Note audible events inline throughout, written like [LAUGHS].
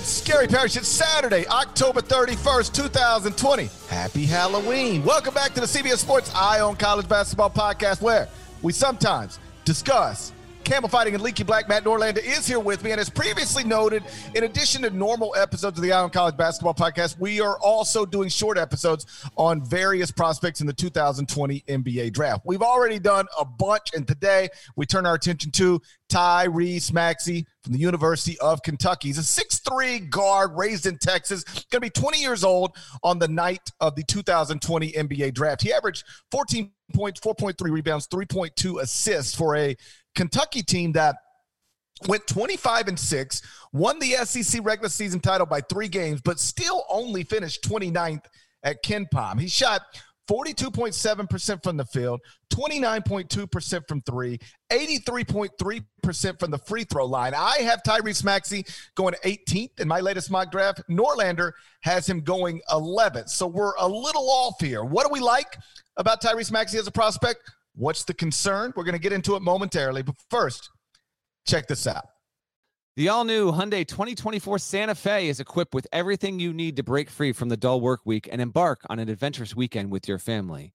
it's Gary Parrish. It's Saturday, October 31st, 2020. Happy Halloween. Welcome back to the CBS Sports Eye on College Basketball Podcast, where we sometimes discuss Camel Fighting and Leaky Black. Matt Norlander is here with me. And as previously noted, in addition to normal episodes of the Eye on College Basketball Podcast, we are also doing short episodes on various prospects in the 2020 NBA Draft. We've already done a bunch, and today we turn our attention to Tyrese Maxey from the University of Kentucky. He's a 6'3 guard raised in Texas, going to be 20 years old on the night of the 2020 NBA Draft. He averaged 14 points, 4.3 rebounds, 3.2 assists for a Kentucky team that went 25 and 6, won the SEC regular season title by 3 games, but still only finished 29th at KenPom. He shot 42.7% from the field, 29.2% from 3, 83.3% from the free throw line. I have Tyrese Maxey going 18th in my latest mock draft. Norlander has him going 11th. So we're a little off here. What do we like about Tyrese Maxey as a prospect? What's the concern? We're going to get into it momentarily. But first, check this out. The all new Hyundai 2024 Santa Fe is equipped with everything you need to break free from the dull work week and embark on an adventurous weekend with your family.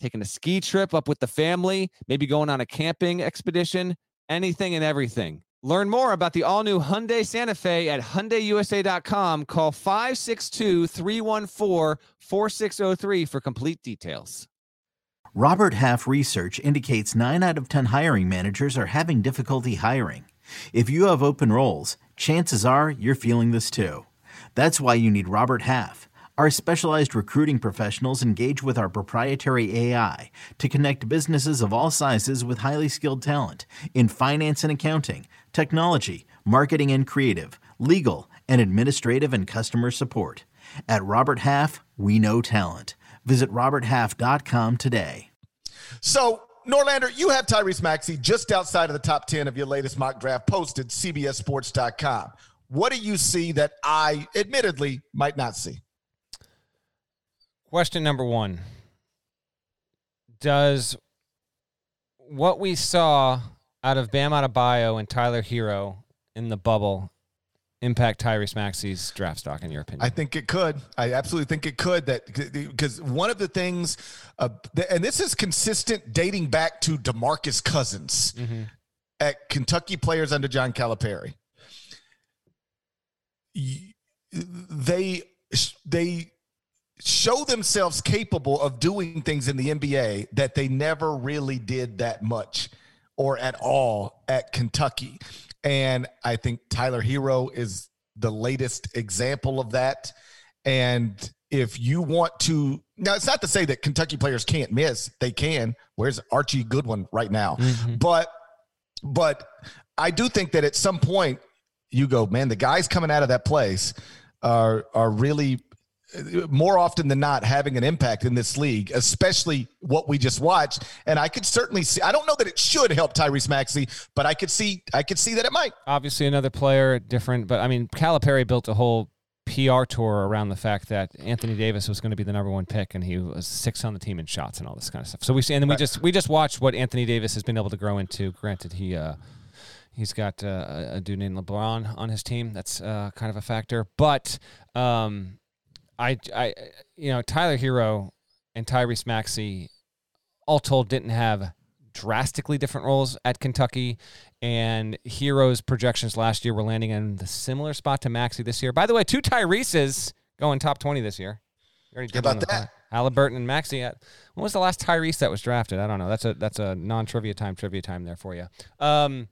taking a ski trip up with the family, maybe going on a camping expedition, anything and everything. Learn more about the all new Hyundai Santa Fe at HyundaiUSA.com. Call 562 314 4603 for complete details. Robert Half research indicates 9 out of 10 hiring managers are having difficulty hiring. If you have open roles, chances are you're feeling this too. That's why you need Robert Half. Our specialized recruiting professionals engage with our proprietary AI to connect businesses of all sizes with highly skilled talent in finance and accounting, technology, marketing and creative, legal, and administrative and customer support. At Robert Half, we know talent. Visit RobertHalf.com today. So, Norlander, you have Tyrese Maxey just outside of the top 10 of your latest mock draft posted, CBSSports.com. What do you see that I admittedly might not see? Question number one Does what we saw out of Bam Adebayo and Tyler Herro in the bubble impact Tyrese Maxey's draft stock, in your opinion? I think it could. I absolutely think it could. That because one of the things, uh, and this is consistent dating back to DeMarcus Cousins mm-hmm. at Kentucky players under John Calipari. They they show themselves capable of doing things in the NBA that they never really did that much or at all at Kentucky. And I think Tyler Herro is the latest example of that. And if you want to, now it's not to say that Kentucky players can't miss, they can. Where's Archie Goodwin right now? Mm-hmm. But, but I do think that at some point you go, man, the guys coming out of that place are are really more often than not having an impact in this league, especially what we just watched. And I could certainly see. I don't know that it should help Tyrese Maxey, but I could see. I could see that it might. Obviously, another player, different. But I mean, Calipari built a whole PR tour around the fact that Anthony Davis was going to be the number one pick, and he was sixth on the team in shots and all this kind of stuff. So we see, and then we just we just watched what Anthony Davis has been able to grow into. Granted, he. uh He's got uh, a dude named LeBron on his team. That's uh, kind of a factor. But um, I, I, you know, Tyler Herro and Tyrese Maxey, all told, didn't have drastically different roles at Kentucky. And Herro's projections last year were landing in the similar spot to Maxey this year. By the way, two Tyrese's going top 20 this year. You already did How about that? Haliburton and Maxey. When was the last Tyrese that was drafted? I don't know. That's a that's a non trivia time trivia time there for you. Um,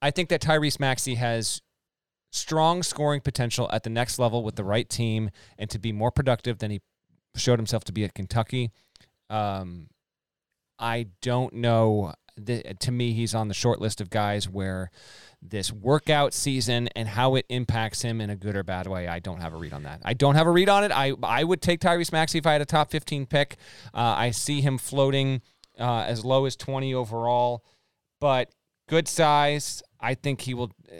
I think that Tyrese Maxey has strong scoring potential at the next level with the right team and to be more productive than he showed himself to be at Kentucky. Um, I don't know. The, to me, he's on the short list of guys where this workout season and how it impacts him in a good or bad way. I don't have a read on that. I don't have a read on it. I I would take Tyrese Maxey if I had a top 15 pick. Uh, I see him floating uh, as low as 20 overall, but good size. I think he will uh,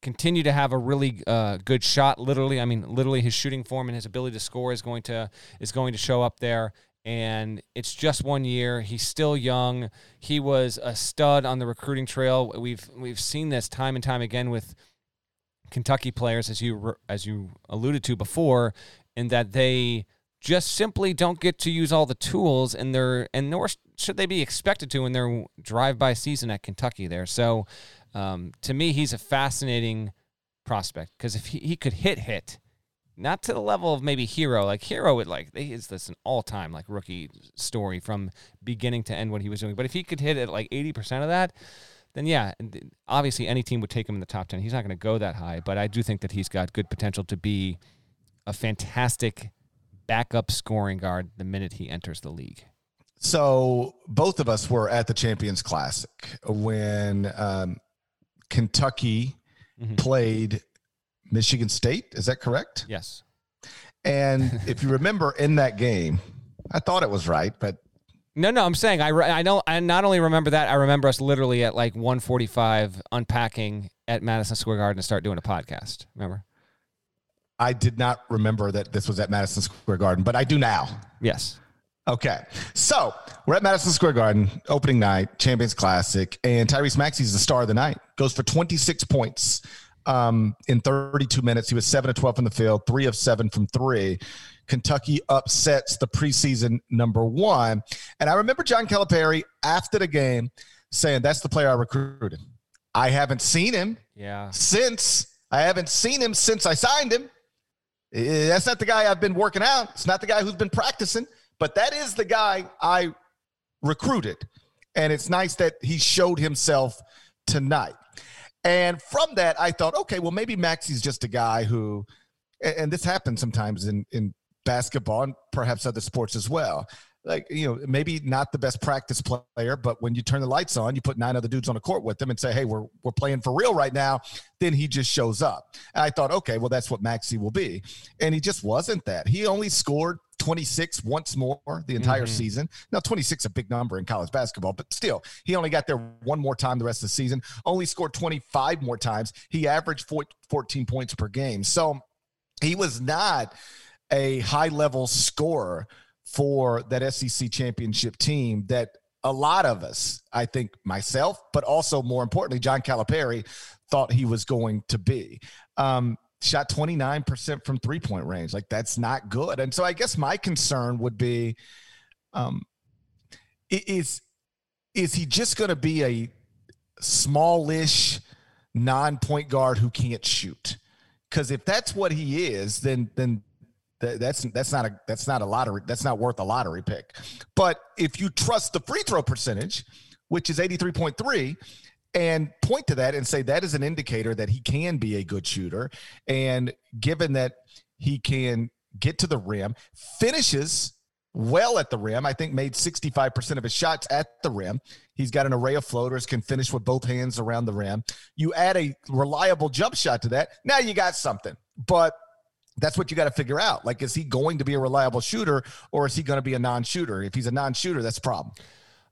continue to have a really uh, good shot. Literally, I mean, literally, his shooting form and his ability to score is going to is going to show up there. And it's just one year. He's still young. He was a stud on the recruiting trail. We've we've seen this time and time again with Kentucky players, as you as you alluded to before, in that they just simply don't get to use all the tools and they're and nor should they be expected to in their drive-by season at Kentucky there. So um, to me, he's a fascinating prospect because if he, he could hit hit, not to the level of maybe Herro, like Herro would like is this an all time like rookie story from beginning to end what he was doing. But if he could hit at like eighty percent of that, then yeah, obviously any team would take him in the top ten. He's not going to go that high, but I do think that he's got good potential to be a fantastic backup scoring guard the minute he enters the league. So both of us were at the Champions Classic when um, Kentucky mm-hmm. played Michigan State. Is that correct? Yes. And [LAUGHS] if you remember in that game, I thought it was right, but no, no, I'm saying I, I know I not only remember that I remember us literally at like 1:45 unpacking at Madison Square Garden to start doing a podcast. Remember? I did not remember that this was at Madison Square Garden, but I do now. Yes. Okay. So we're at Madison Square Garden, opening night, Champions Classic, and Tyrese Maxey is the star of the night. Goes for 26 points um, in 32 minutes. He was 7 of 12 from the field, 3 of 7 from 3. Kentucky upsets the preseason number one. And I remember John Calipari after the game saying, That's the player I recruited. I haven't seen him yeah. since. I haven't seen him since I signed him. That's not the guy I've been working out. It's not the guy who's been practicing. But that is the guy I recruited. And it's nice that he showed himself tonight. And from that, I thought, okay, well, maybe Maxey's just a guy who, and this happens sometimes in, in basketball and perhaps other sports as well. Like, you know, maybe not the best practice player, but when you turn the lights on, you put nine other dudes on the court with them and say, hey, we're, we're playing for real right now. Then he just shows up. And I thought, okay, well, that's what Maxey will be. And he just wasn't that. He only scored 26 once more the entire mm-hmm. season. Now, 26 a big number in college basketball, but still, he only got there one more time the rest of the season. Only scored 25 more times. He averaged 14 points per game. So he was not a high level scorer for that SEC championship team that a lot of us, I think myself, but also more importantly, John Calipari thought he was going to be. Um, shot 29% from three point range. Like that's not good. And so I guess my concern would be um, is is he just going to be a smallish non point guard who can't shoot? Because if that's what he is, then then that's that's not a that's not a lottery that's not worth a lottery pick. But if you trust the free throw percentage, which is 83.3, and point to that and say that is an indicator that he can be a good shooter. And given that he can get to the rim, finishes well at the rim, I think made 65% of his shots at the rim. He's got an array of floaters, can finish with both hands around the rim. You add a reliable jump shot to that, now you got something. But that's what you got to figure out. Like, is he going to be a reliable shooter or is he going to be a non shooter? If he's a non shooter, that's a problem.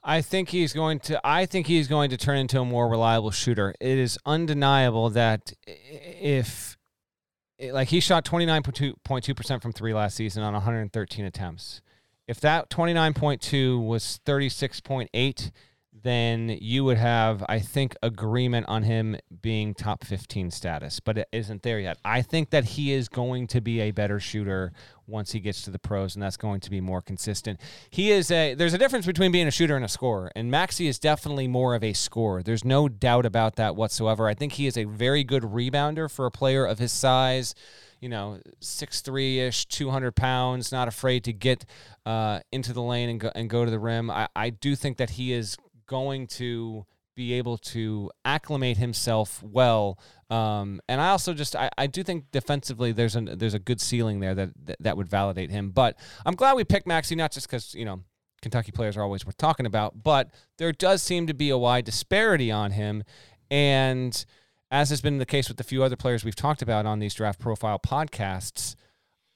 I think he's going to. I think he's going to turn into a more reliable shooter. It is undeniable that if, like, he shot twenty nine point two percent from three last season on one hundred thirteen attempts. If that twenty nine point two was thirty six point eight, then you would have, I think, agreement on him being top 15 status, but it isn't there yet. I think that he is going to be a better shooter once he gets to the pros, and that's going to be more consistent. He is a, there's a difference between being a shooter and a scorer, and Maxey is definitely more of a scorer. There's no doubt about that whatsoever. I think he is a very good rebounder for a player of his size you know, six three ish, two hundred pounds, not afraid to get uh, into the lane and go and go to the rim. I, I do think that he is going to be able to acclimate himself well. Um, and I also just I, I do think defensively there's a there's a good ceiling there that, that that would validate him. But I'm glad we picked Maxey not just because you know Kentucky players are always worth talking about, but there does seem to be a wide disparity on him, and as has been the case with a few other players we've talked about on these draft profile podcasts,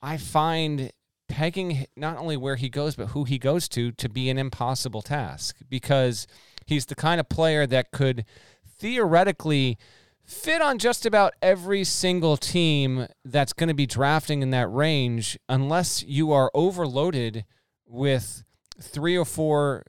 I find pegging not only where he goes but who he goes to to be an impossible task. Because he's the kind of player that could theoretically fit on just about every single team that's going to be drafting in that range unless you are overloaded with three or four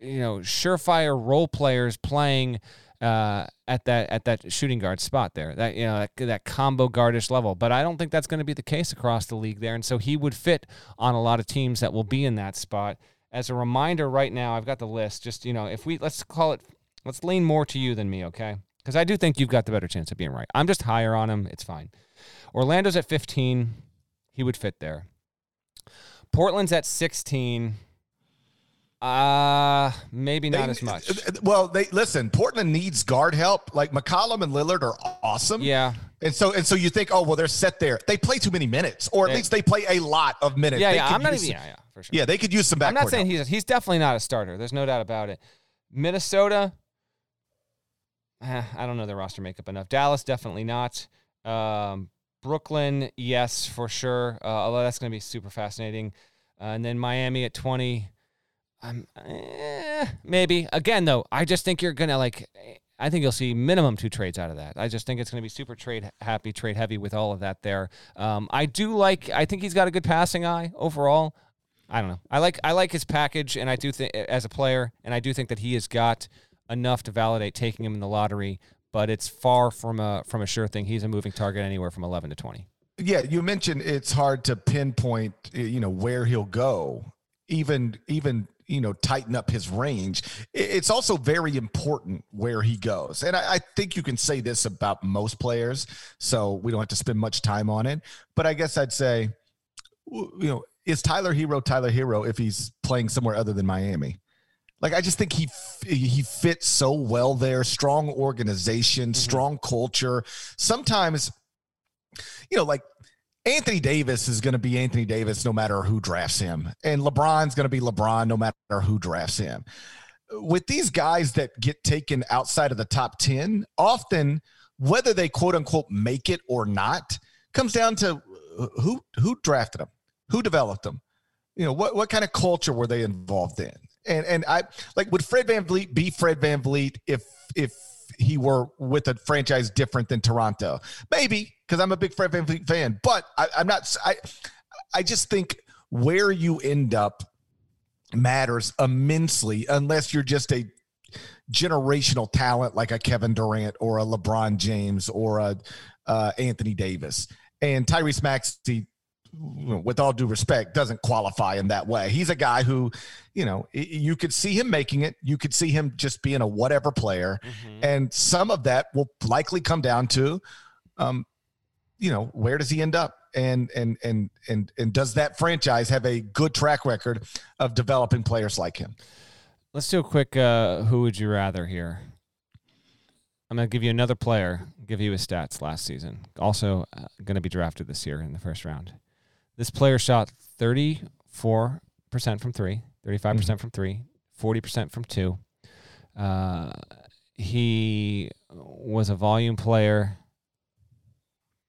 you know surefire role players playing uh, at that at that shooting guard spot there. That you know that, that combo guardish level. But I don't think that's going to be the case across the league there. And so he would fit on a lot of teams that will be in that spot. As a reminder, right now I've got the list. Just you know, if we let's call it, let's lean more to you than me, okay? Because I do think you've got the better chance of being right. I'm just higher on him. It's fine. Orlando's at 15. He would fit there. Portland's at 16. Uh maybe not They- as much. Well, they listen. Portland needs guard help. Like McCollum and Lillard are awesome. Yeah. And so and so you think, oh well, they're set there. They play too many minutes, or at They- least they play a lot of minutes. Yeah, They yeah. I'm not even. Yeah, yeah, for sure. Yeah, they could use some backcourt. I'm not saying help. he's he's definitely not a starter. There's no doubt about it. Minnesota, eh, [SIGHS] I don't know their roster makeup enough. Dallas, definitely not. Um, Brooklyn, yes, for sure. Uh, although that's going to be super fascinating. Uh, and then Miami at 20. I'm eh, maybe again though. I just think you're gonna like. I think you'll see minimum two trades out of that. I just think it's going to be super trade happy, trade heavy with all of that there. Um, I do like. I think he's got a good passing eye overall. I don't know. I like I like his package, and I do think as a player, and I do think that he has got enough to validate taking him in the lottery. But it's far from a from a sure thing. He's a moving target anywhere from 11 to 20. Yeah, you mentioned it's hard to pinpoint, you know, where he'll go. Even even you know tighten up his range. It's also very important where he goes, and I, I think you can say this about most players. So we don't have to spend much time on it. But I guess I'd say, you know, is Tyler Herro Tyler Herro if he's playing somewhere other than Miami? Like I just think he he fits so well there. Strong organization, mm-hmm. strong culture. Sometimes, you know, like Anthony Davis is going to be Anthony Davis no matter who drafts him, and LeBron's going to be LeBron no matter who drafts him. With these guys that get taken outside of the top ten, often whether they quote unquote make it or not comes down to uh, who who drafted them, who developed them, you know what what kind of culture were they involved in? And and i like would Fred VanVleet be Fred VanVleet if if he were with a franchise different than toronto. Maybe because i'm a big Fred VanVleet fan but I, i'm not i i just think where you end up matters immensely unless you're just a generational talent like a kevin durant or a lebron james or a uh, anthony davis. And tyrese maxey with all due respect, doesn't qualify in that way. He's a guy who, you know, you could see him making it. You could see him just being a whatever player. And some of that will likely come down to, um, you know, where does he end up? And and and and and does that franchise have a good track record of developing players like him? Let's do a quick uh, who would you rather here. I'm going to give you another player, give you his stats last season. Also uh, going to be drafted this year in the first round. This player shot 34% from three, 35% from three, 40% from two. Uh, he was a volume player,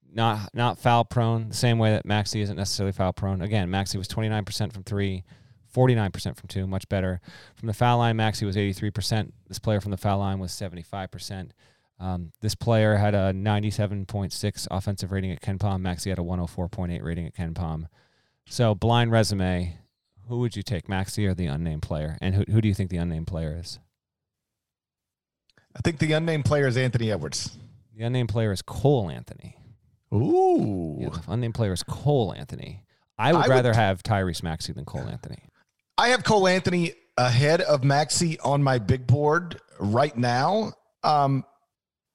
not not foul prone, the same way that Maxi isn't necessarily foul prone. Again, Maxi was 29% from three, 49% from two, much better. From the foul line, Maxi was 83%. This player from the foul line was 75%. Um, this player had a 97.6 offensive rating at Ken Palm. Maxey had a 104.8 rating at KenPom. So, blind resume. Who would you take, Maxey or the unnamed player? And who, who do you think the unnamed player is? I think the unnamed player is Anthony Edwards. The unnamed player is Cole Anthony. Ooh. Yeah, the unnamed player is Cole Anthony. I would I would- rather have Tyrese Maxey than Cole Anthony. I have Cole Anthony ahead of Maxey on my big board right now. Um,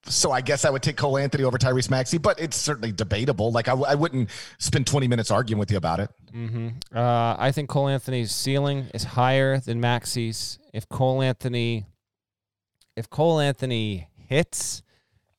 so I guess I would take Cole Anthony over Tyrese Maxey, but it's certainly debatable. Like I, I wouldn't spend 20 minutes arguing with you about it. hmm Uh, I think Cole Anthony's ceiling is higher than Maxey's. If Cole Anthony, if Cole Anthony hits,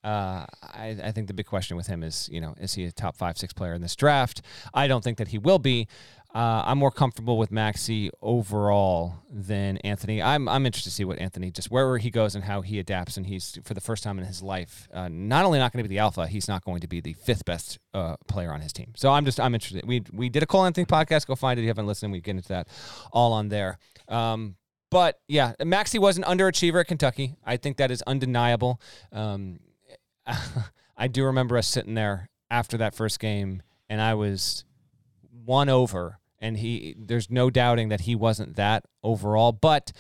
uh, I, I think the big question with him is, you know, is he a top five, six player in this draft? I don't think that he will be. Uh, I'm more comfortable with Maxey overall than Anthony. I'm I'm interested to see what Anthony just wherever he goes and how he adapts. And he's for the first time in his life, uh, not only not going to be the alpha, he's not going to be the fifth best uh, player on his team. So I'm just I'm interested. We we did a Cole Anthony podcast. Go find it if you haven't listened. We get into that all on there. Um, but yeah, Maxey was an underachiever at Kentucky. I think that is undeniable. Um, [LAUGHS] I do remember us sitting there after that first game, and I was one over, and he. There's no doubting that he wasn't that overall, but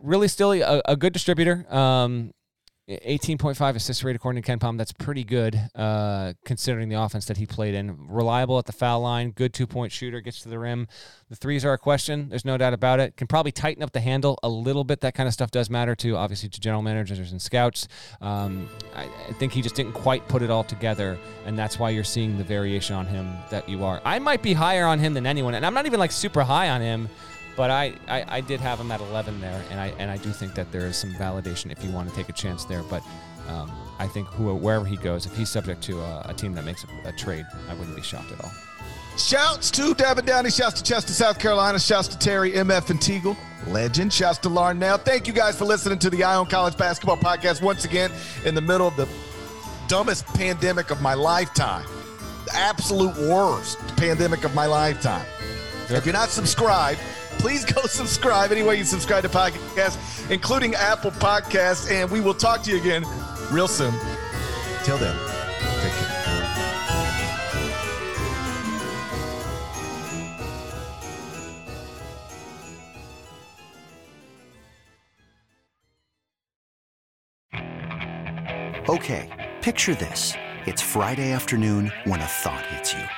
really still a, a good distributor. Um, 18.5 assist rate according to KenPom. That's pretty good uh, considering the offense that he played in. Reliable at the foul line, good two point shooter, gets to the rim. The threes are a question. There's no doubt about it. Can probably tighten up the handle a little bit. That kind of stuff does matter too, obviously, to general managers and scouts. Um, I, I think he just didn't quite put it all together, and that's why you're seeing the variation on him that you are. I might be higher on him than anyone, and I'm not even like super high on him. But I, I, I did have him at 11 there, and I and I do think that there is some validation if you want to take a chance there. But um, I think who, wherever he goes, if he's subject to a, a team that makes a, a trade, I wouldn't be shocked at all. Shouts to Devin Downey. Shouts to Chester, South Carolina. Shouts to Terry, MF, and Teagle. Legend. Shouts to Larnell. Thank you guys for listening to the Eye on College Basketball Podcast once again in the middle of the dumbest pandemic of my lifetime. The absolute worst pandemic of my lifetime. If you're not subscribed, please go subscribe anywhere you subscribe to podcasts, including Apple Podcasts, and we will talk to you again real soon. Till then. Okay, picture this. It's Friday afternoon when a thought hits you.